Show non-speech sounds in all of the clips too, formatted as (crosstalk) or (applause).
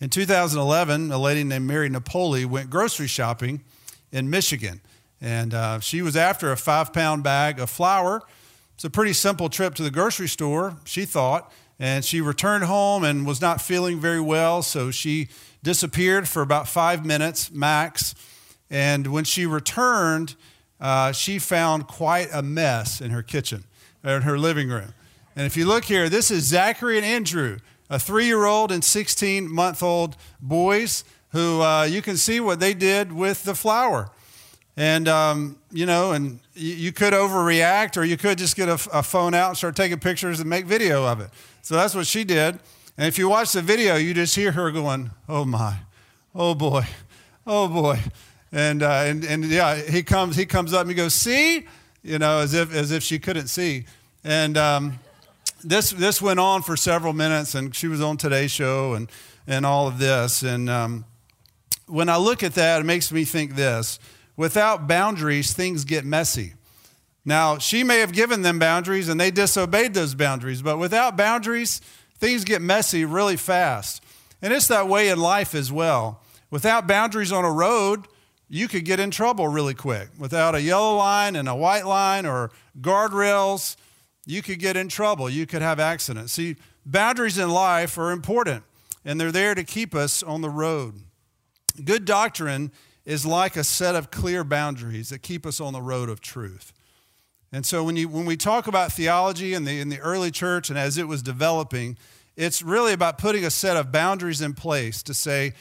In 2011, a lady named Mary Napoli went grocery shopping in Michigan. And uh, she was after a five pound bag of flour. It's a pretty simple trip to the grocery store, she thought. And she returned home and was not feeling very well, so she disappeared for about five minutes max. And when she returned, uh, she found quite a mess in her kitchen, in her living room. And if you look here, this is Zachary and Andrew a three year old and 16 month old boys who uh, you can see what they did with the flour. And, um, you know, and you could overreact or you could just get a, a, phone out and start taking pictures and make video of it. So that's what she did. And if you watch the video, you just hear her going, oh my, oh boy, oh boy. And, uh, and, and yeah, he comes, he comes up and he goes, see? You know, as if, as if she couldn't see. And, um, this this went on for several minutes, and she was on Today's Show and and all of this. And um, when I look at that, it makes me think this: without boundaries, things get messy. Now, she may have given them boundaries, and they disobeyed those boundaries. But without boundaries, things get messy really fast. And it's that way in life as well. Without boundaries on a road, you could get in trouble really quick. Without a yellow line and a white line or guardrails, you could get in trouble. You could have accidents. See, boundaries in life are important, and they're there to keep us on the road. Good doctrine is like a set of clear boundaries that keep us on the road of truth. And so when, you, when we talk about theology in the, in the early church and as it was developing, it's really about putting a set of boundaries in place to say,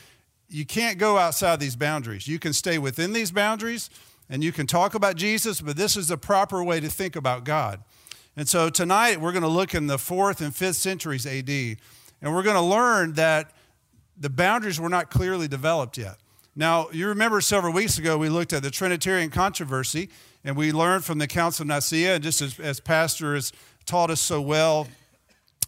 you can't go outside these boundaries. You can stay within these boundaries and you can talk about Jesus, but this is the proper way to think about God. And so tonight we're going to look in the fourth and fifth centuries AD, and we're going to learn that the boundaries were not clearly developed yet. Now, you remember several weeks ago we looked at the Trinitarian controversy, and we learned from the Council of Nicaea, and just as, as Pastor has taught us so well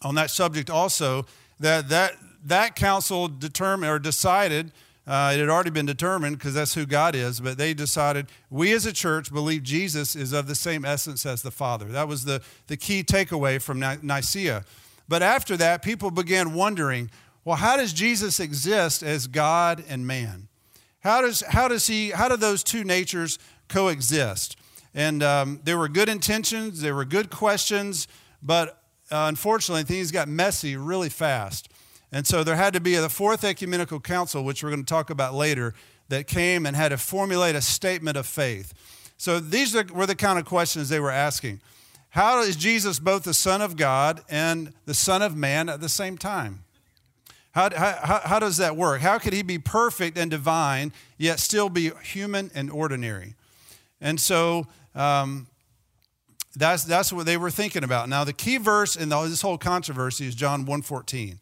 on that subject also, that that, that council determined or decided uh, it had already been determined because that's who God is, but they decided we as a church believe Jesus is of the same essence as the Father. That was the, the key takeaway from Nicaea. But after that, people began wondering well, how does Jesus exist as God and man? How does, how does he, how do those two natures coexist? And um, there were good intentions, there were good questions, but uh, unfortunately, things got messy really fast. And so there had to be the fourth ecumenical council, which we're going to talk about later, that came and had to formulate a statement of faith. So these were the kind of questions they were asking. How is Jesus both the Son of God and the Son of Man at the same time? How, how, how does that work? How could he be perfect and divine, yet still be human and ordinary? And so um, that's, that's what they were thinking about. Now, the key verse in the, this whole controversy is John 1.14.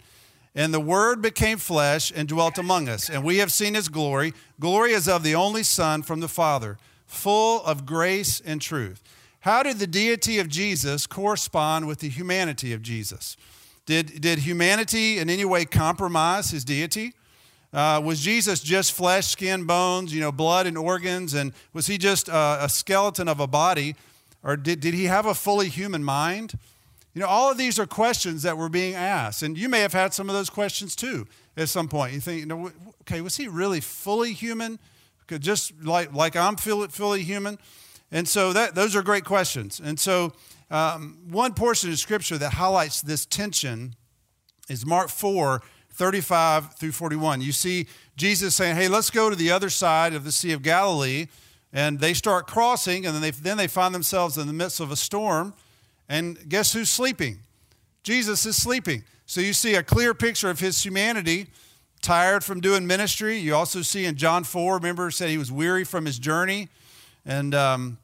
And the Word became flesh and dwelt among us, and we have seen his glory. Glory is of the only Son from the Father, full of grace and truth. How did the deity of Jesus correspond with the humanity of Jesus? Did, did humanity in any way compromise his deity? Uh, was Jesus just flesh, skin, bones, you know, blood and organs? And was he just a, a skeleton of a body? Or did, did he have a fully human mind? You know, all of these are questions that were being asked. And you may have had some of those questions too at some point. You think, you know, okay, was he really fully human? Just like, like I'm fully human? And so that, those are great questions. And so um, one portion of scripture that highlights this tension is Mark 4 35 through 41. You see Jesus saying, Hey, let's go to the other side of the Sea of Galilee. And they start crossing, and then they, then they find themselves in the midst of a storm. And guess who's sleeping? Jesus is sleeping. So you see a clear picture of his humanity, tired from doing ministry. You also see in John 4, remember, said he was weary from his journey. And um,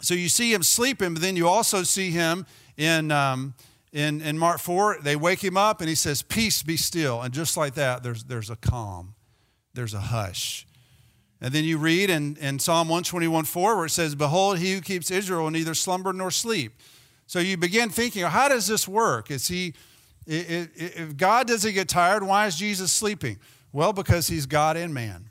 so you see him sleeping, but then you also see him in, um, in, in Mark 4. They wake him up and he says, Peace be still. And just like that, there's, there's a calm, there's a hush. And then you read in, in Psalm 121 4, where it says, Behold, he who keeps Israel neither slumber nor sleep. So you begin thinking, how does this work? Is he, if God doesn't get tired, why is Jesus sleeping? Well, because he's God and man.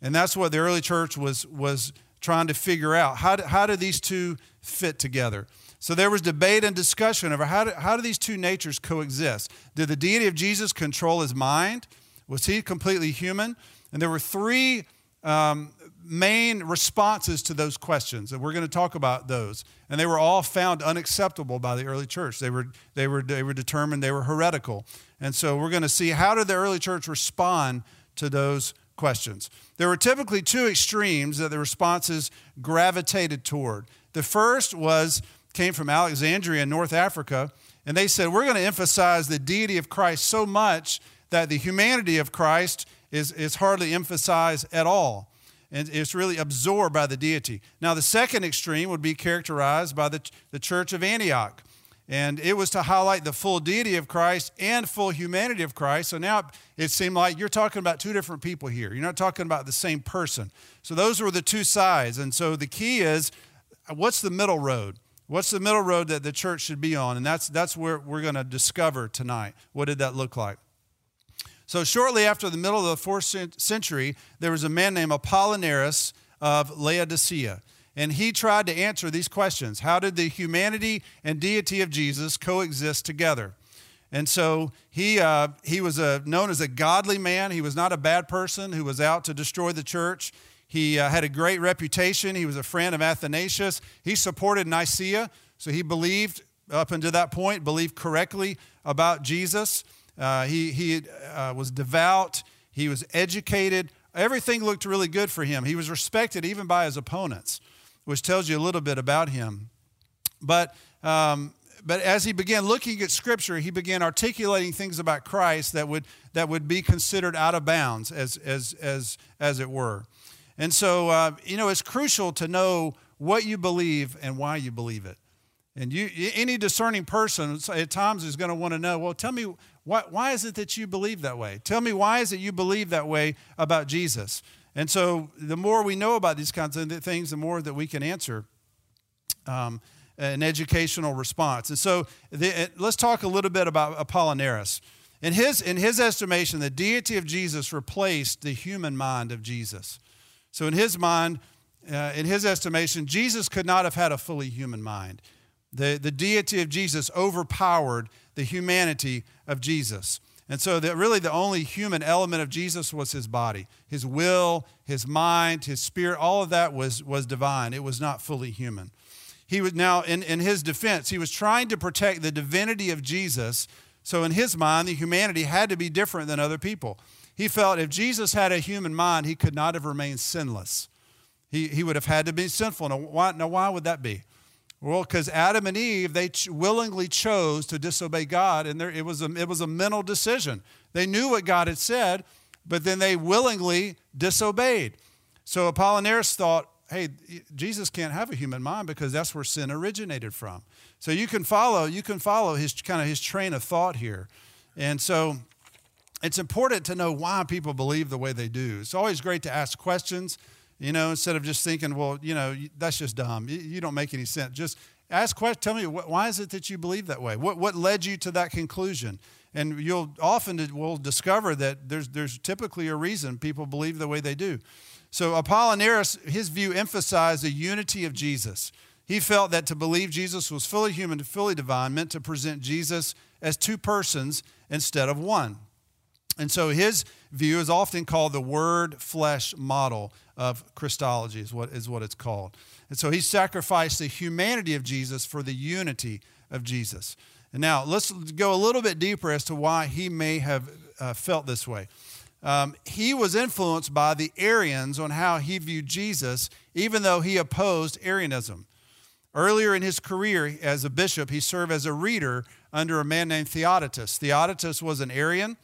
And that's what the early church was, was trying to figure out. How do, how do these two fit together? So there was debate and discussion over how do, how do these two natures coexist? Did the deity of Jesus control his mind, Was he completely human? And there were three um, main responses to those questions, and we're going to talk about those. And they were all found unacceptable by the early church. They were, they were, they were determined they were heretical. And so we're going to see how did the early church respond to those questions. There were typically two extremes that the responses gravitated toward. The first was came from Alexandria in North Africa, and they said, We're going to emphasize the deity of Christ so much that the humanity of Christ is, is hardly emphasized at all. And it's really absorbed by the deity. Now, the second extreme would be characterized by the, the church of Antioch. And it was to highlight the full deity of Christ and full humanity of Christ. So now it seemed like you're talking about two different people here. You're not talking about the same person. So those were the two sides. And so the key is uh, what's the middle road? What's the middle road that the church should be on? And that's, that's where we're going to discover tonight. What did that look like? So, shortly after the middle of the fourth century, there was a man named Apollinaris of Laodicea. And he tried to answer these questions How did the humanity and deity of Jesus coexist together? And so he, uh, he was a, known as a godly man. He was not a bad person who was out to destroy the church. He uh, had a great reputation. He was a friend of Athanasius. He supported Nicaea, so he believed, up until that point, believed correctly about Jesus. Uh, he he uh, was devout, he was educated. Everything looked really good for him. He was respected even by his opponents, which tells you a little bit about him. But, um, but as he began looking at Scripture, he began articulating things about Christ that would, that would be considered out of bounds, as, as, as, as it were. And so, uh, you know, it's crucial to know what you believe and why you believe it. And you, any discerning person at times is going to want to know, well, tell me, why, why is it that you believe that way? Tell me, why is it you believe that way about Jesus? And so the more we know about these kinds of things, the more that we can answer um, an educational response. And so the, let's talk a little bit about Apollinaris. In his, in his estimation, the deity of Jesus replaced the human mind of Jesus. So in his mind, uh, in his estimation, Jesus could not have had a fully human mind. The, the deity of Jesus overpowered the humanity of Jesus. And so, that really, the only human element of Jesus was his body. His will, his mind, his spirit, all of that was, was divine. It was not fully human. He was now, in, in his defense, he was trying to protect the divinity of Jesus. So, in his mind, the humanity had to be different than other people. He felt if Jesus had a human mind, he could not have remained sinless. He, he would have had to be sinful. Now why, now, why would that be? Well, because Adam and Eve, they ch- willingly chose to disobey God, and there, it, was a, it was a mental decision. They knew what God had said, but then they willingly disobeyed. So Apollinaris thought, hey, Jesus can't have a human mind because that's where sin originated from. So you can follow, you can follow his kind of his train of thought here. And so it's important to know why people believe the way they do. It's always great to ask questions you know, instead of just thinking, well, you know, that's just dumb. You don't make any sense. Just ask questions. Tell me, why is it that you believe that way? What, what led you to that conclusion? And you'll often will discover that there's, there's typically a reason people believe the way they do. So Apollinaris, his view emphasized the unity of Jesus. He felt that to believe Jesus was fully human and fully divine meant to present Jesus as two persons instead of one. And so his view is often called the word flesh model of Christology, is what, is what it's called. And so he sacrificed the humanity of Jesus for the unity of Jesus. And now let's go a little bit deeper as to why he may have uh, felt this way. Um, he was influenced by the Arians on how he viewed Jesus, even though he opposed Arianism. Earlier in his career as a bishop, he served as a reader under a man named Theodotus. Theodotus was an Arian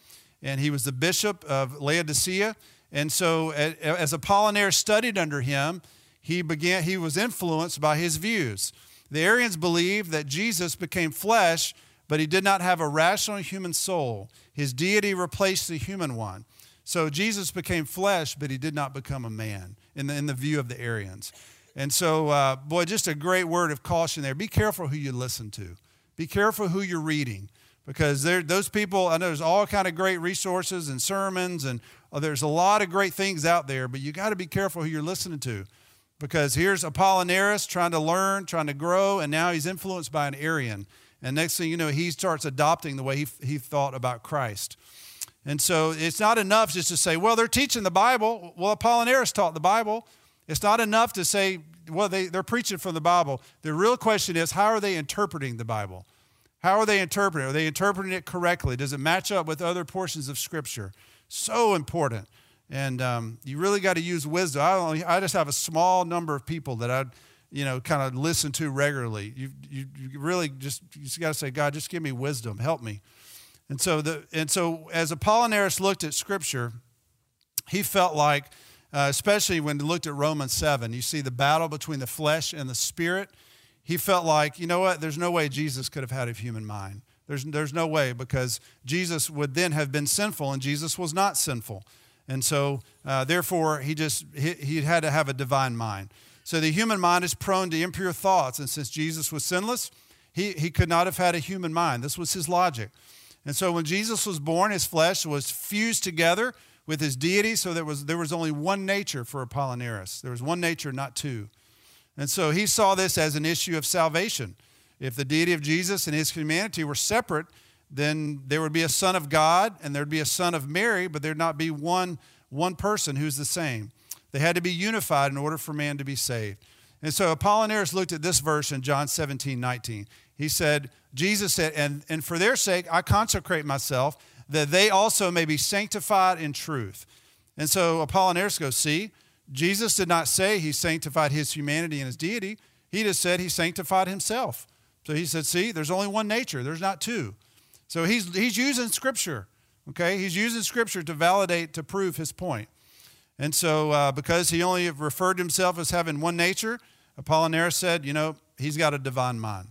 and he was the bishop of Laodicea. And so, as Apollinaris studied under him, he, began, he was influenced by his views. The Arians believed that Jesus became flesh, but he did not have a rational human soul. His deity replaced the human one. So Jesus became flesh, but he did not become a man in the, in the view of the Arians. And so, uh, boy, just a great word of caution there. Be careful who you listen to. Be careful who you're reading because those people, I know there's all kind of great resources and sermons, and uh, there's a lot of great things out there, but you got to be careful who you're listening to. Because here's Apollinaris trying to learn, trying to grow, and now he's influenced by an Arian. And next thing you know, he starts adopting the way he, he thought about Christ. And so it's not enough just to say, well, they're teaching the Bible. Well, Apollinaris taught the Bible. It's not enough to say, well, they, they're preaching from the Bible. The real question is, how are they interpreting the Bible? How are they interpreting? Are they interpreting it correctly? Does it match up with other portions of Scripture? So important. And um, you really got to use wisdom. I, only, I just have a small number of people that I, you know, kind of listen to regularly. You, you, you really just, you just got to say, God, just give me wisdom. Help me. And so, the, and so as Apollinaris looked at Scripture, he felt like, uh, especially when he looked at Romans 7, you see the battle between the flesh and the spirit. He felt like, you know what, there's no way Jesus could have had a human mind. There's, there's no way because Jesus would then have been sinful and Jesus was not sinful. And so, uh, therefore, he just he, he had to have a divine mind. So the human mind is prone to impure thoughts. And since Jesus was sinless, he, he could not have had a human mind. This was his logic. And so when Jesus was born, his flesh was fused together with his deity, so there was, there was only one nature for Apollinaris. There was one nature, not two. And so he saw this as an issue of salvation. If the deity of Jesus and his humanity were separate, then there would be a son of God and there'd be a son of Mary, but there'd not be one, one person who's the same. They had to be unified in order for man to be saved. And so Apollinaris looked at this verse in John 17, 19. He said, Jesus said, and, and for their sake I consecrate myself, that they also may be sanctified in truth. And so Apollinaris goes, see, Jesus did not say he sanctified his humanity and his deity. He just said he sanctified himself. So he said, see, there's only one nature, there's not two. So he's, he's using scripture, okay? He's using scripture to validate, to prove his point. And so uh, because he only referred to himself as having one nature, Apollinaris said, you know, he's got a divine mind.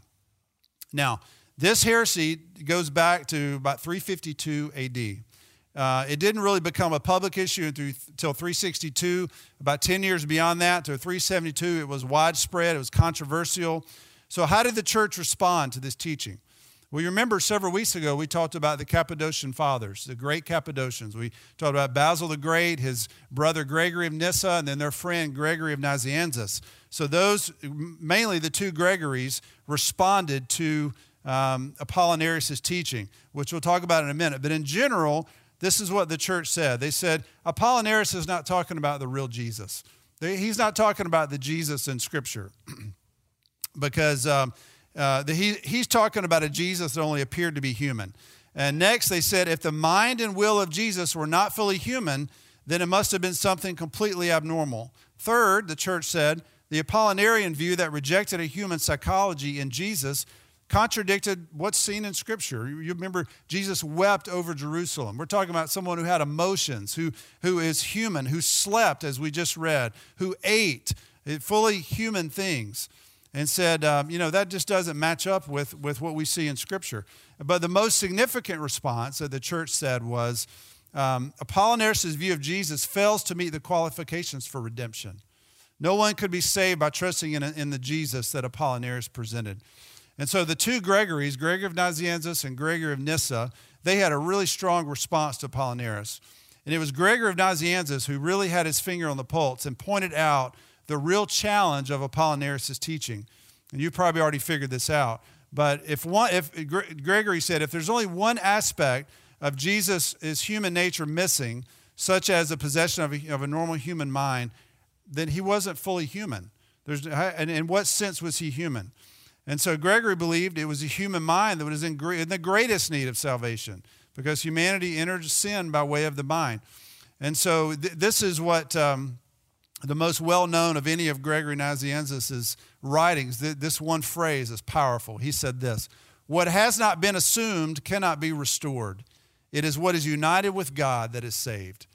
Now, this heresy goes back to about 352 AD. Uh, it didn't really become a public issue until 362. About 10 years beyond that, to 372, it was widespread, it was controversial. So, how did the church respond to this teaching? Well, you remember several weeks ago we talked about the Cappadocian fathers, the great Cappadocians. We talked about Basil the Great, his brother Gregory of Nyssa, and then their friend Gregory of Nazianzus. So, those, mainly the two Gregories, responded to um, Apollinaris' teaching, which we'll talk about in a minute. But in general, this is what the church said. They said, Apollinaris is not talking about the real Jesus. he's not talking about the Jesus in Scripture (clears throat) because um, uh, the, he, he's talking about a Jesus that only appeared to be human. And next, they said, if the mind and will of Jesus were not fully human, then it must have been something completely abnormal. Third, the church said, the Apollinarian view that rejected a human psychology in Jesus contradicted what's seen in Scripture. You remember Jesus wept over Jerusalem. We're talking about someone who had emotions, who, who is human, who slept, as we just read, who ate eh, fully human things, and said, um, you know, that just doesn't match up with, with what we see in Scripture. But the most significant response that the church said was um, Apollinaris' view of Jesus fails to meet the qualifications for redemption. No one could be saved by trusting in, in the Jesus that Apollinaris presented. And so the two Gregories, Gregory of Nazianzus and Gregory of Nyssa, they had a really strong response to Apollinaris. And it was Gregory of Nazianzus who really had his finger on the pulse and pointed out the real challenge of Apollinaris' teaching. And you probably already figured this out. But if one, if Gregory said, if there's only one aspect of Jesus' human nature missing, such as the possession of a, of a normal human mind, then he wasn't fully human. There's, and in what sense was he human? And so Gregory believed it was a human mind that was in, in the greatest need of salvation because humanity entered sin by way of the mind. And so th- this is what um, the most well known of any of Gregory Nazianzus' writings, th- this one phrase is powerful. He said this What has not been assumed cannot be restored. It is what is united with God that is saved.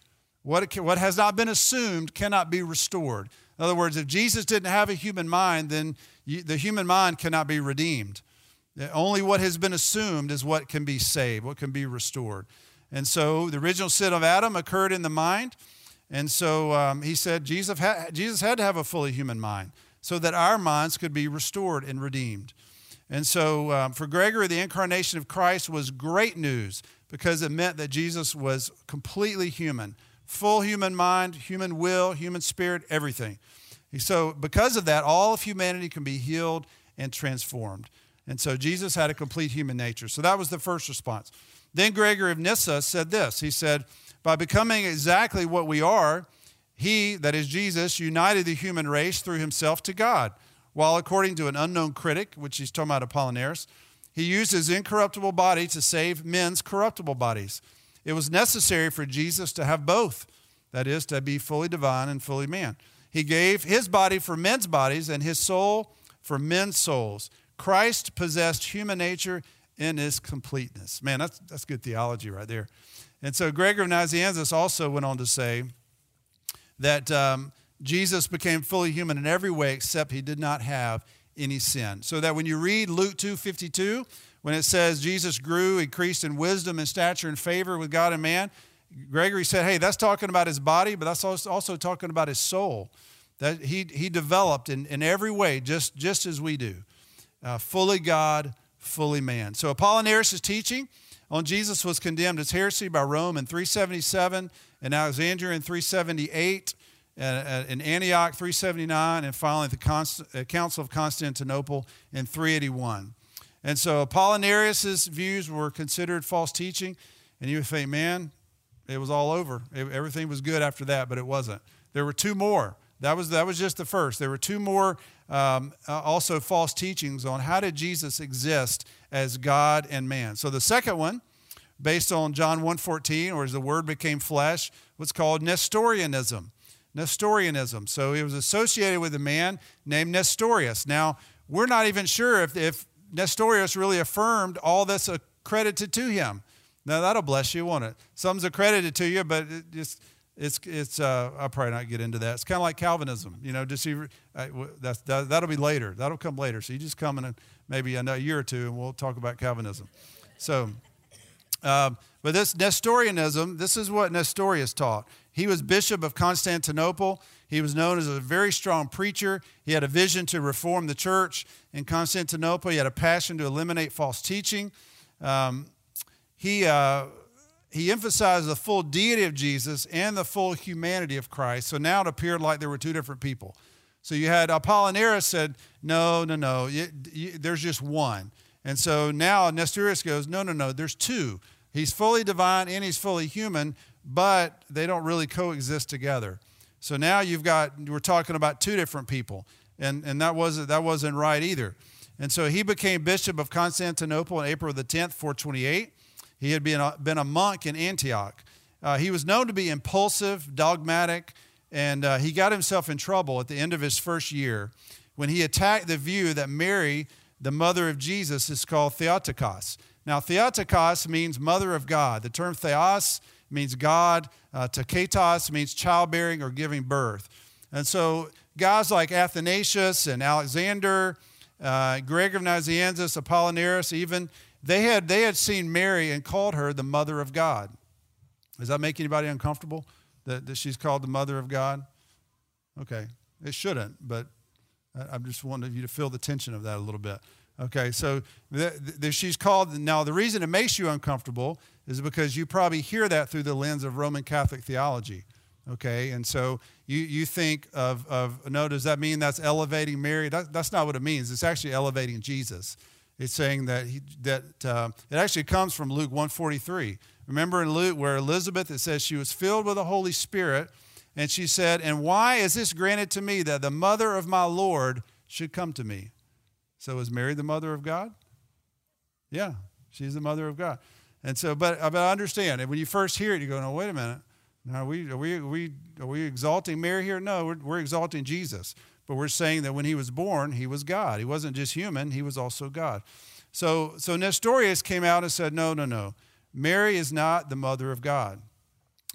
What, what has not been assumed cannot be restored. In other words, if Jesus didn't have a human mind, then the human mind cannot be redeemed. Only what has been assumed is what can be saved, what can be restored. And so the original sin of Adam occurred in the mind. And so um, he said Jesus, Jesus had to have a fully human mind so that our minds could be restored and redeemed. And so um, for Gregory, the incarnation of Christ was great news because it meant that Jesus was completely human, full human mind, human will, human spirit, everything. So, because of that, all of humanity can be healed and transformed. And so, Jesus had a complete human nature. So, that was the first response. Then Gregory of Nyssa said this He said, By becoming exactly what we are, he, that is Jesus, united the human race through himself to God, while according to an unknown critic, which he's talking about Apollinaris, he used his incorruptible body to save men's corruptible bodies. It was necessary for Jesus to have both, that is, to be fully divine and fully man. He gave his body for men's bodies and his soul for men's souls. Christ possessed human nature in its completeness. Man, that's, that's good theology right there. And so Gregory of Nazianzus also went on to say that um, Jesus became fully human in every way except he did not have any sin. So that when you read Luke 2:52, when it says Jesus grew, increased in wisdom and stature and favor with God and man, Gregory said, hey, that's talking about his body, but that's also talking about his soul. That he, he developed in, in every way, just, just as we do. Uh, fully God, fully man. So Apollinaris' teaching on Jesus was condemned as heresy by Rome in 377, and Alexandria in 378, uh, uh, in Antioch 379, and finally the uh, Council of Constantinople in 381. And so Apollinaris' views were considered false teaching, and you would think, man, it was all over. It, everything was good after that, but it wasn't. There were two more. That was, that was just the first. There were two more um, also false teachings on how did Jesus exist as God and man. So the second one, based on John 1.14, or as the word became flesh, was called Nestorianism. Nestorianism. So it was associated with a man named Nestorius. Now, we're not even sure if, if Nestorius really affirmed all that's accredited to him. Now, that'll bless you, won't it? Some's accredited to you, but it just it's it's uh, I'll probably not get into that. It's kind of like Calvinism, you know. Just see, that's that, that'll be later. That'll come later. So you just come in maybe a year or two, and we'll talk about Calvinism. So, um, but this Nestorianism, this is what Nestorius taught. He was bishop of Constantinople. He was known as a very strong preacher. He had a vision to reform the church in Constantinople. He had a passion to eliminate false teaching. Um, he uh, he emphasized the full deity of Jesus and the full humanity of Christ. So now it appeared like there were two different people. So you had Apollinaris said, no, no, no, there's just one. And so now Nestorius goes, no, no, no, there's two. He's fully divine and he's fully human, but they don't really coexist together. So now you've got, we're talking about two different people. And, and that, wasn't, that wasn't right either. And so he became bishop of Constantinople on April the 10th, 428. He had been a, been a monk in Antioch. Uh, he was known to be impulsive, dogmatic, and uh, he got himself in trouble at the end of his first year when he attacked the view that Mary, the mother of Jesus, is called Theotokos. Now, Theotokos means mother of God. The term theos means God. Uh, Taketos means childbearing or giving birth. And so, guys like Athanasius and Alexander, uh, Gregor of Nazianzus, Apollinaris, even they had, they had seen Mary and called her the mother of God. Does that make anybody uncomfortable that, that she's called the mother of God? Okay, it shouldn't, but I, am just wanting you to feel the tension of that a little bit. Okay, so the, the, she's called, now the reason it makes you uncomfortable is because you probably hear that through the lens of Roman Catholic theology. Okay, and so you, you think of, of, no, does that mean that's elevating Mary? That, that's not what it means. It's actually elevating Jesus. It's saying that, he, that uh, it actually comes from Luke 143. Remember in Luke where Elizabeth, it says she was filled with the Holy Spirit, and she said, And why is this granted to me that the mother of my Lord should come to me? So is Mary the mother of God? Yeah, she's the mother of God. And so, but, uh, but I understand. And when you first hear it, you go, no, oh, wait a minute. Now, are we, are we, are we, are we exalting Mary here? No, we're, we're exalting Jesus. But we're saying that when he was born, he was God. He wasn't just human, he was also God. So, so Nestorius came out and said, no, no, no. Mary is not the mother of God.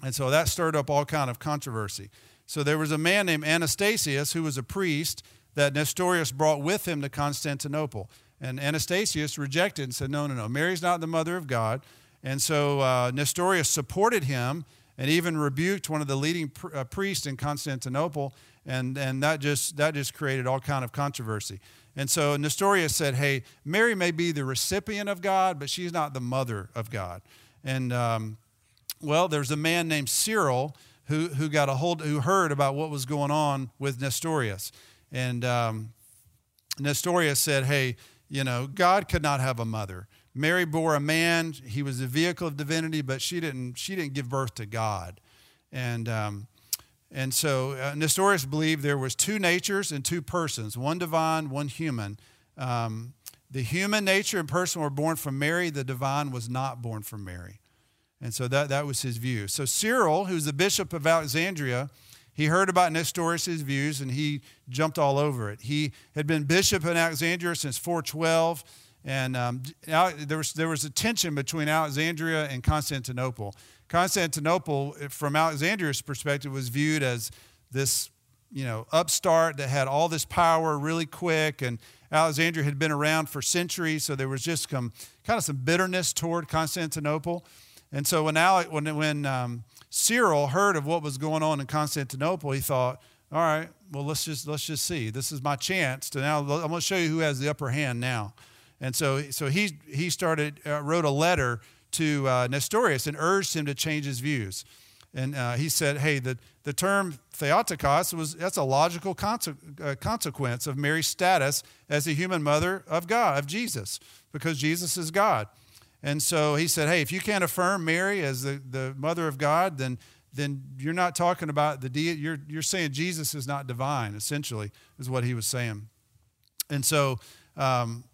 And so that stirred up all kind of controversy. So there was a man named Anastasius who was a priest that Nestorius brought with him to Constantinople. And Anastasius rejected and said, no, no, no. Mary's not the mother of God. And so uh, Nestorius supported him and even rebuked one of the leading pr- uh, priests in Constantinople and, and that, just, that just created all kind of controversy. And so Nestorius said, hey, Mary may be the recipient of God, but she's not the mother of God. And, um, well, there's a man named Cyril who, who got a hold, who heard about what was going on with Nestorius. And um, Nestorius said, hey, you know, God could not have a mother. Mary bore a man. He was the vehicle of divinity, but she didn't, she didn't give birth to God. And, um, and so uh, Nestorius believed there was two natures and two persons, one divine, one human. Um, the human nature and person were born from Mary. The divine was not born from Mary. And so that, that was his view. So Cyril, who's the bishop of Alexandria, he heard about Nestorius' views and he jumped all over it. He had been bishop in Alexandria since 412, and um, there, was, there was a tension between Alexandria and Constantinople. Constantinople, from Alexandria's perspective, was viewed as this you know, upstart that had all this power really quick. And Alexandria had been around for centuries, so there was just some, kind of some bitterness toward Constantinople. And so when, Alec, when, when um, Cyril heard of what was going on in Constantinople, he thought, all right, well, let's just, let's just see. This is my chance to now, I'm going to show you who has the upper hand now. And so, so he, he started, uh, wrote a letter to uh, Nestorius and urged him to change his views. And uh, he said, hey, the, the term Theotokos was that's a logical conse- uh, consequence of Mary's status as the human mother of God, of Jesus, because Jesus is God. And so he said, hey, if you can't affirm Mary as the, the mother of God, then, then you're not talking about the deity. You're, you're saying Jesus is not divine, essentially, is what he was saying. And so um,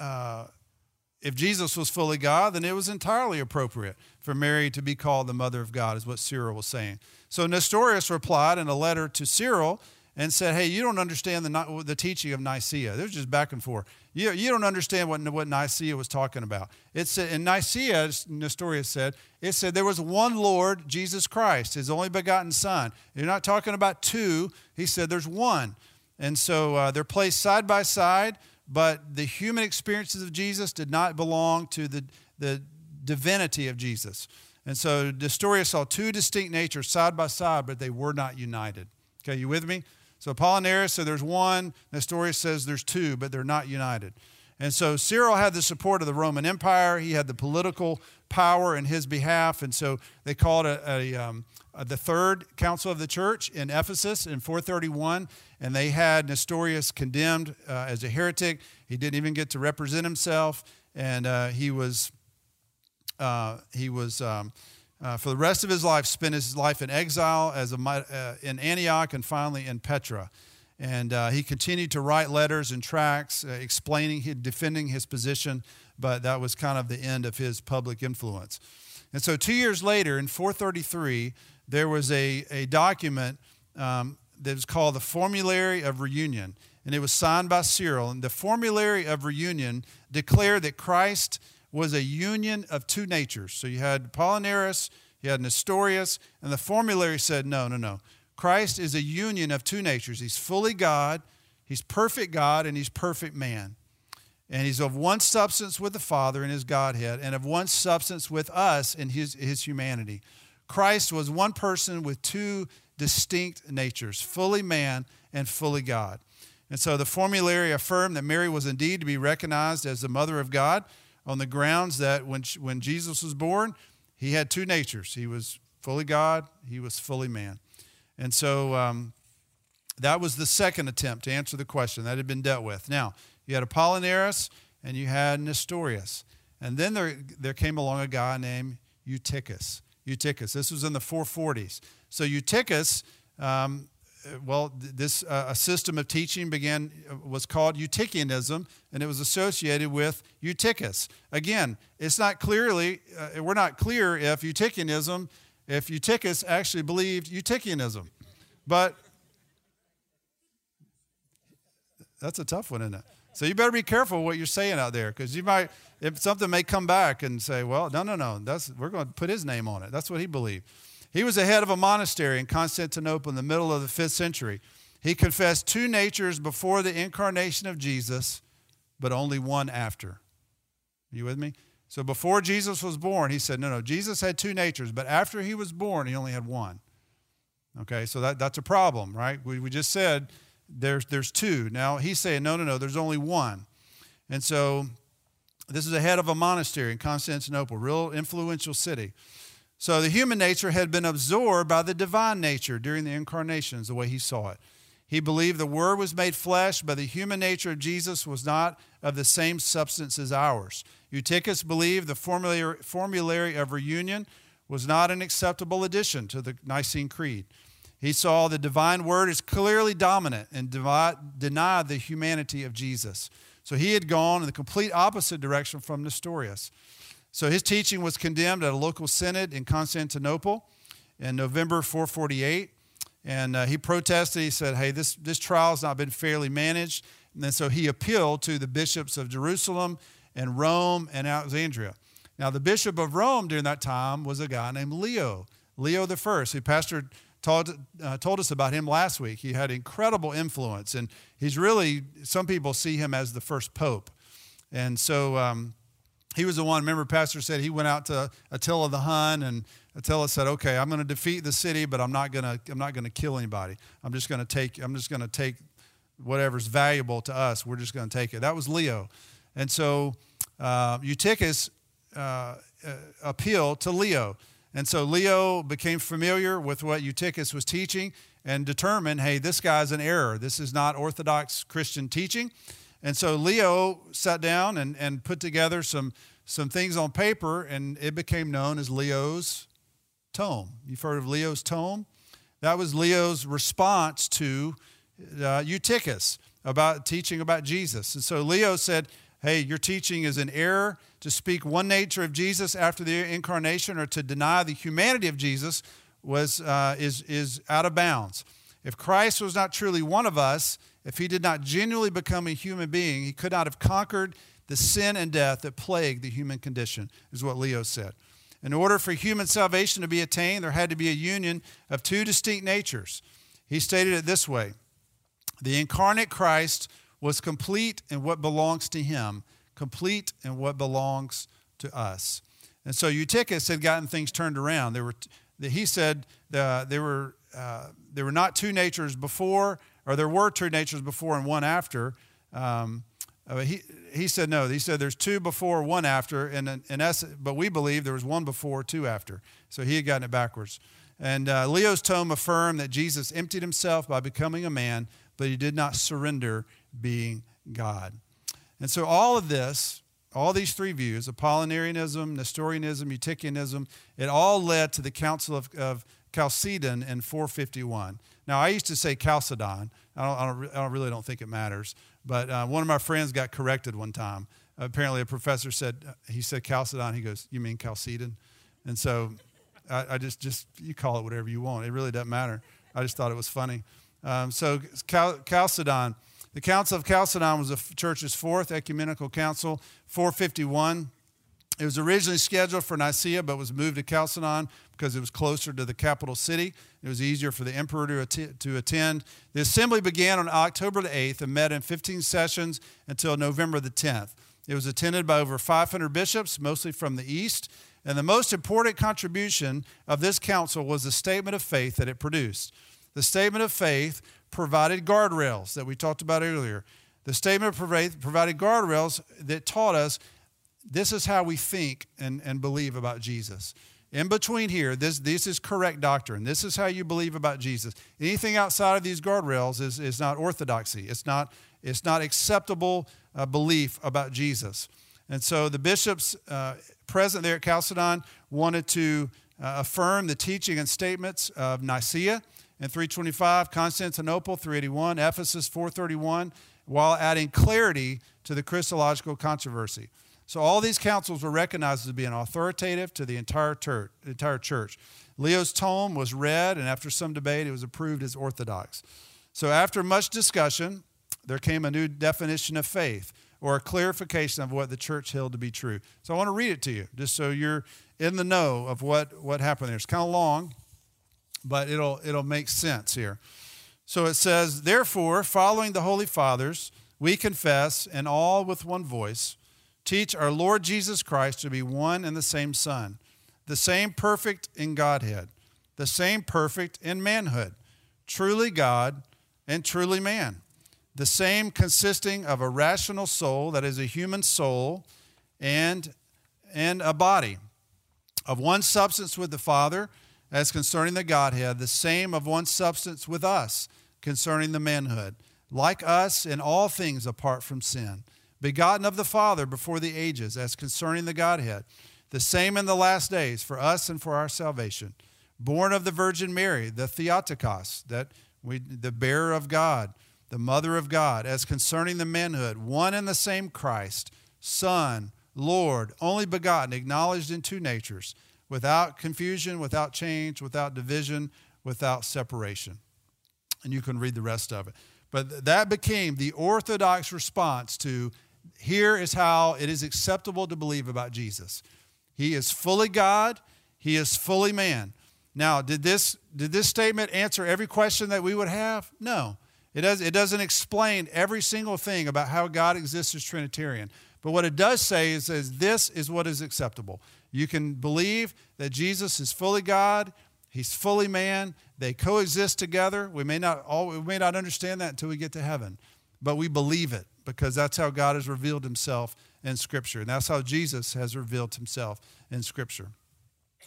uh, if Jesus was fully God, then it was entirely appropriate for Mary to be called the mother of God, is what Cyril was saying. So Nestorius replied in a letter to Cyril and said, Hey, you don't understand the, the teaching of Nicaea. There's just back and forth. You, you don't understand what, what Nicaea was talking about. It said, in Nicaea, Nestorius said, it said there was one Lord, Jesus Christ, his only begotten Son. You're not talking about two. He said there's one. And so uh, they're placed side by side but the human experiences of Jesus did not belong to the, the divinity of Jesus. And so Nestorius saw two distinct natures side by side, but they were not united. Okay, you with me? So Apollinaris said there's one, Nestorius says there's two, but they're not united. And so Cyril had the support of the Roman Empire. He had the political power in his behalf. And so they called a, a, um, a, the third council of the church in Ephesus in 431 and they had Nestorius condemned uh, as a heretic. He didn't even get to represent himself, and uh, he was uh, he was um, uh, for the rest of his life spent his life in exile as a, uh, in Antioch and finally in Petra. And uh, he continued to write letters and tracts explaining, defending his position, but that was kind of the end of his public influence. And so, two years later, in 433, there was a, a document um, that was called the Formulary of Reunion, and it was signed by Cyril. And the Formulary of Reunion declared that Christ was a union of two natures. So you had Apollinaris, you had Nestorius, and the Formulary said, no, no, no. Christ is a union of two natures. He's fully God, he's perfect God, and he's perfect man. And he's of one substance with the Father in his Godhead, and of one substance with us in his, his humanity. Christ was one person with two distinct natures, fully man and fully God. And so the formulary affirmed that Mary was indeed to be recognized as the mother of God on the grounds that when, when Jesus was born, he had two natures. He was fully God, he was fully man. And so um, that was the second attempt to answer the question that had been dealt with. Now, you had Apollinaris and you had Nestorius. And then there, there came along a guy named Eutychus. Eutychus. This was in the 440s. So Eutychus, um, well, this uh, a system of teaching began uh, was called Eutychianism, and it was associated with Eutychus. Again, it's not clearly uh, we're not clear if Eutychianism, if Eutychus actually believed Eutychianism, but that's a tough one, isn't it? So you better be careful what you're saying out there, because you might if something may come back and say, well, no, no, no, that's we're going to put his name on it. That's what he believed. He was the head of a monastery in Constantinople in the middle of the fifth century. He confessed two natures before the incarnation of Jesus, but only one after. Are you with me? So before Jesus was born, he said, no, no, Jesus had two natures, but after he was born, he only had one. Okay, so that, that's a problem, right? We, we just said there's, there's two. Now he's saying, no, no, no, there's only one. And so this is the head of a monastery in Constantinople, real influential city. So the human nature had been absorbed by the divine nature during the incarnation, is the way he saw it. He believed the Word was made flesh, but the human nature of Jesus was not of the same substance as ours. Eutychus believed the formulary, formulary of reunion was not an acceptable addition to the Nicene Creed. He saw the divine word as clearly dominant and denied the humanity of Jesus. So he had gone in the complete opposite direction from Nestorius. So his teaching was condemned at a local synod in Constantinople in November 448. And uh, he protested. He said, Hey, this, this trial has not been fairly managed. And then so he appealed to the bishops of Jerusalem and Rome and Alexandria. Now, the bishop of Rome during that time was a guy named Leo, Leo the First, who pastored told, uh, told us about him last week. He had incredible influence, and he's really, some people see him as the first pope. And so um, he was the one, remember, Pastor said he went out to Attila the Hun, and Attila said, Okay, I'm going to defeat the city, but I'm not going to, I'm not going to kill anybody. I'm just going to take, I'm just going to take whatever's valuable to us. We're just going to take it. That was Leo. And so uh, Eutychus uh, uh, appealed to Leo. And so Leo became familiar with what Eutychus was teaching and determined, hey, this guy's an error. This is not Orthodox Christian teaching. And so Leo sat down and, and put together some, some things on paper, and it became known as Leo's tome. You've heard of Leo's tome? That was Leo's response to uh, Eutychus about teaching about Jesus. And so Leo said, hey, your teaching is an error to speak one nature of Jesus after the incarnation or to deny the humanity of Jesus was, uh, is, is out of bounds. If Christ was not truly one of us, if he did not genuinely become a human being, he could not have conquered the sin and death that plague the human condition, is what Leo said. In order for human salvation to be attained, there had to be a union of two distinct natures. He stated it this way The incarnate Christ was complete in what belongs to him, complete in what belongs to us. And so Eutychus had gotten things turned around. There were, he said uh, there, were, uh, there were not two natures before, or there were two natures before and one after. Um, uh, he, he said no. He said there's two before, one after, and in, in essence, but we believe there was one before, two after. So he had gotten it backwards. And uh, Leo's tome affirmed that Jesus emptied himself by becoming a man, but he did not surrender being God. And so all of this, all these three views, Apollinarianism, Nestorianism, Eutychianism, it all led to the Council of, of Chalcedon in 451. Now, I used to say Chalcedon. I, don't, I, don't, I really don't think it matters. But uh, one of my friends got corrected one time. Apparently, a professor said, he said Chalcedon. He goes, You mean Chalcedon? And so I, I just, just, you call it whatever you want. It really doesn't matter. I just thought it was funny. Um, so, Cal- Chalcedon. The Council of Chalcedon was the church's fourth ecumenical council, 451. It was originally scheduled for Nicaea, but was moved to Chalcedon because it was closer to the capital city. It was easier for the emperor to, att- to attend. The assembly began on October the 8th and met in 15 sessions until November the 10th. It was attended by over 500 bishops, mostly from the East. And the most important contribution of this council was the statement of faith that it produced. The statement of faith provided guardrails that we talked about earlier. The statement of faith provided guardrails that taught us this is how we think and, and believe about Jesus. In between here, this, this is correct doctrine. This is how you believe about Jesus. Anything outside of these guardrails is, is not orthodoxy. It's not, it's not acceptable uh, belief about Jesus. And so the bishops uh, present there at Chalcedon wanted to uh, affirm the teaching and statements of Nicaea and 325, Constantinople 381, Ephesus 431, while adding clarity to the Christological controversy. So all these councils were recognized as being authoritative to the entire, entire church. Leo's tome was read, and after some debate, it was approved as orthodox. So after much discussion, there came a new definition of faith or a clarification of what the church held to be true. So I want to read it to you, just so you're in the know of what, what happened there. It's kind of long, but it'll, it'll make sense here. So it says, Therefore, following the Holy Fathers, we confess, and all with one voice, teach our Lord Jesus Christ to be one and the same Son, the same perfect in Godhead, the same perfect in manhood, truly God and truly man, the same consisting of a rational soul, that is, a human soul, and, and a body, of one substance with the Father as concerning the Godhead, the same of one substance with us concerning the manhood, like us in all things apart from sin, begotten of the Father before the ages, as concerning the Godhead, the same in the last days for us and for our salvation, born of the Virgin Mary, the Theotokos, that we, the bearer of God, the mother of God, as concerning the manhood, one and the same Christ, Son, Lord, only begotten, acknowledged in two natures, without confusion, without change, without division, without separation. And you can read the rest of it. But that became the orthodox response to here is how it is acceptable to believe about Jesus. He is fully God, he is fully man. Now, did this, did this statement answer every question that we would have? No. It, does, it doesn't explain every single thing about how God exists as Trinitarian. But what it does say is, is this is what is acceptable. You can believe that Jesus is fully God, he's fully man, they coexist together. We may not all we may not understand that until we get to heaven, but we believe it because that's how God has revealed himself in scripture. And that's how Jesus has revealed himself in scripture.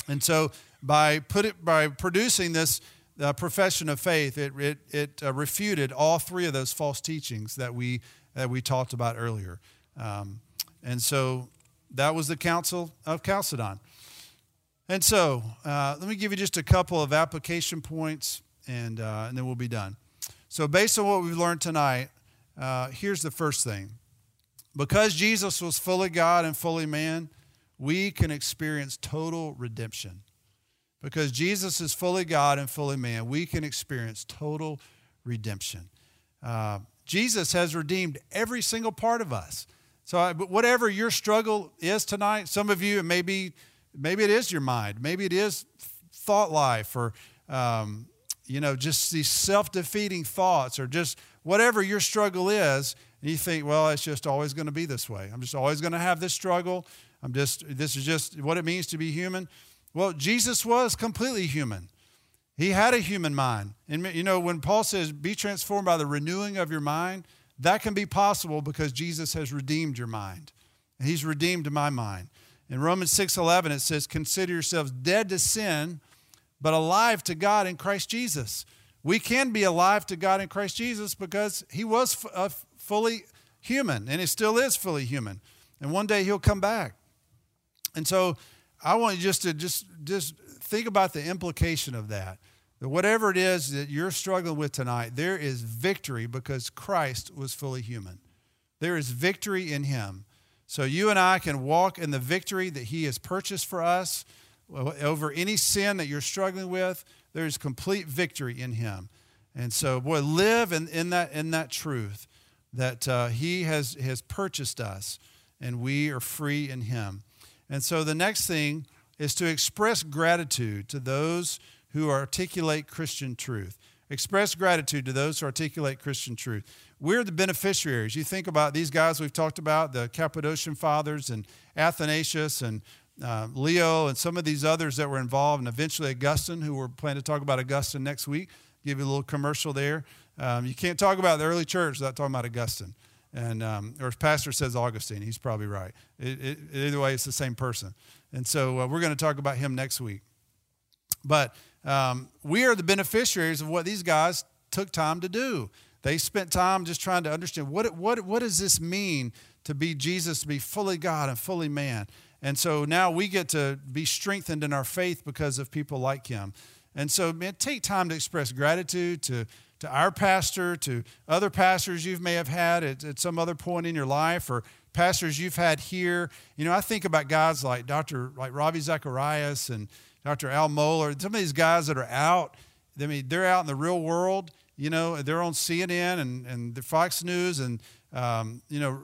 And so by put it by producing this uh, profession of faith, it, it, it uh, refuted all three of those false teachings that we, that we talked about earlier. Um, and so that was the Council of Chalcedon. And so uh, let me give you just a couple of application points, and, uh, and then we'll be done. So, based on what we've learned tonight, uh, here's the first thing. Because Jesus was fully God and fully man, we can experience total redemption. Because Jesus is fully God and fully man, we can experience total redemption. Uh, Jesus has redeemed every single part of us. So, whatever your struggle is tonight, some of you, maybe, maybe it is your mind, maybe it is thought life, or um, you know, just these self-defeating thoughts, or just whatever your struggle is, and you think, well, it's just always going to be this way. I'm just always going to have this struggle. I'm just, this is just what it means to be human. Well, Jesus was completely human. He had a human mind. And, you know, when Paul says, be transformed by the renewing of your mind, that can be possible because Jesus has redeemed your mind. He's redeemed my mind. In Romans 6:11 it says consider yourselves dead to sin but alive to God in Christ Jesus. We can be alive to God in Christ Jesus because he was f- uh, fully human and he still is fully human. And one day he'll come back. And so I want you just to just just think about the implication of that. That whatever it is that you're struggling with tonight, there is victory because Christ was fully human. There is victory in him. So you and I can walk in the victory that he has purchased for us over any sin that you're struggling with. There's complete victory in him. And so, boy, live in, in, that, in that truth that uh, he has, has purchased us and we are free in him. And so the next thing is to express gratitude to those who articulate Christian truth. Express gratitude to those who articulate Christian truth. We're the beneficiaries. You think about these guys we've talked about, the Cappadocian fathers and Athanasius and uh, Leo and some of these others that were involved, and eventually Augustine, who we're planning to talk about Augustine next week. Give you a little commercial there. Um, you can't talk about the early church without talking about Augustine. And, um, or if pastor says Augustine, he's probably right. It, it, either way, it's the same person. And so uh, we're going to talk about him next week. But um, we are the beneficiaries of what these guys took time to do. They spent time just trying to understand what, what, what does this mean to be Jesus, to be fully God and fully man. And so now we get to be strengthened in our faith because of people like him. And so, man, take time to express gratitude to to our pastor, to other pastors you may have had at, at some other point in your life, or pastors you've had here. You know, I think about guys like Dr. like Ravi Zacharias and Dr. Al Mohler, some of these guys that are out. I mean, they're out in the real world. You know, they're on CNN and, and the Fox News, and um, you know,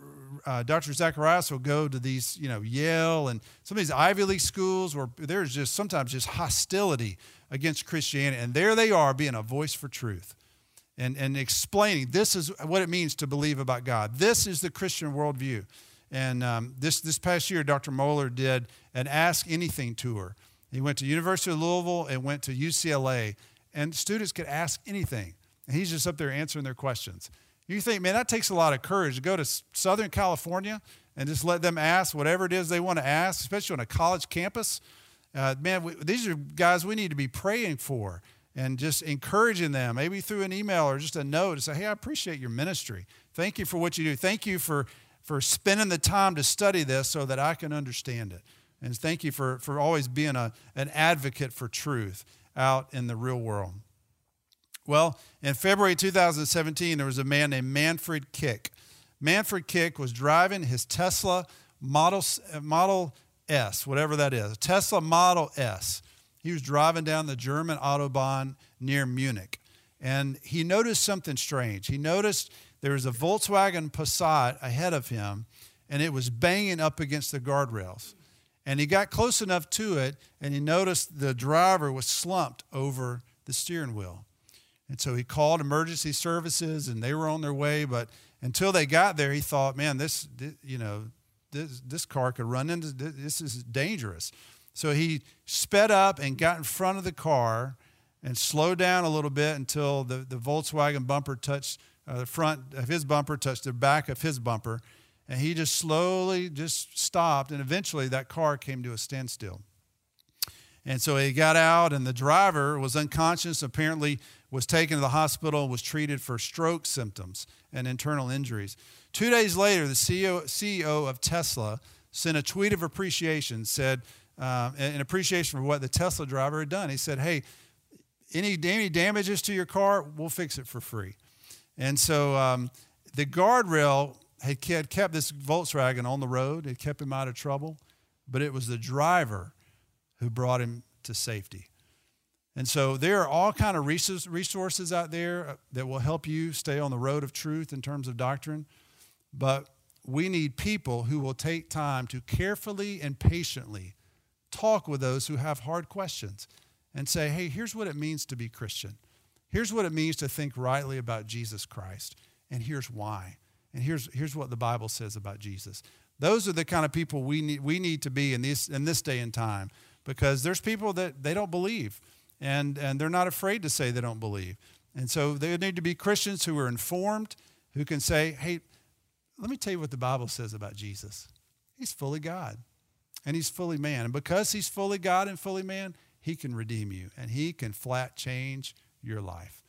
uh, Dr. Zacharias will go to these, you know, Yale and some of these Ivy League schools where there's just sometimes just hostility against Christianity, and there they are being a voice for truth and, and explaining this is what it means to believe about God. This is the Christian worldview. And um, this, this past year, Dr. Mohler did an Ask Anything tour. He went to University of Louisville and went to UCLA, and students could ask anything. And he's just up there answering their questions. You think, man, that takes a lot of courage to go to Southern California and just let them ask whatever it is they want to ask, especially on a college campus. Uh, man, we, these are guys we need to be praying for and just encouraging them, maybe through an email or just a note to say, hey, I appreciate your ministry. Thank you for what you do. Thank you for for spending the time to study this so that I can understand it. And thank you for, for always being a, an advocate for truth out in the real world. Well, in February 2017, there was a man named Manfred Kick. Manfred Kick was driving his Tesla Model, uh, Model S, whatever that is, Tesla Model S. He was driving down the German Autobahn near Munich. And he noticed something strange. He noticed there was a Volkswagen Passat ahead of him, and it was banging up against the guardrails. And he got close enough to it, and he noticed the driver was slumped over the steering wheel. And so he called emergency services, and they were on their way. But until they got there, he thought, man, this, this you know, this, this car could run into this is dangerous. So he sped up and got in front of the car and slowed down a little bit until the, the Volkswagen bumper touched uh, the front of his bumper, touched the back of his bumper. And he just slowly just stopped. And eventually that car came to a standstill. And so he got out, and the driver was unconscious, apparently was taken to the hospital, was treated for stroke symptoms and internal injuries. Two days later, the CEO, CEO of Tesla sent a tweet of appreciation, said, um, in appreciation for what the Tesla driver had done. He said, Hey, any, any damages to your car, we'll fix it for free. And so um, the guardrail had kept this Volkswagen on the road, it kept him out of trouble, but it was the driver who brought him to safety. And so there are all kind of resources out there uh, that will help you stay on the road of truth in terms of doctrine. But we need people who will take time to carefully and patiently talk with those who have hard questions and say, hey, here's what it means to be Christian. Here's what it means to think rightly about Jesus Christ. And here's why. And here's, here's what the Bible says about Jesus. Those are the kind of people we need, we need to be in this, in this day and time because there's people that they don't believe and, and they're not afraid to say they don't believe. And so there need to be Christians who are informed, who can say, hey, let me tell you what the Bible says about Jesus. He's fully God and he's fully man. And because he's fully God and fully man, he can redeem you and he can flat change your life.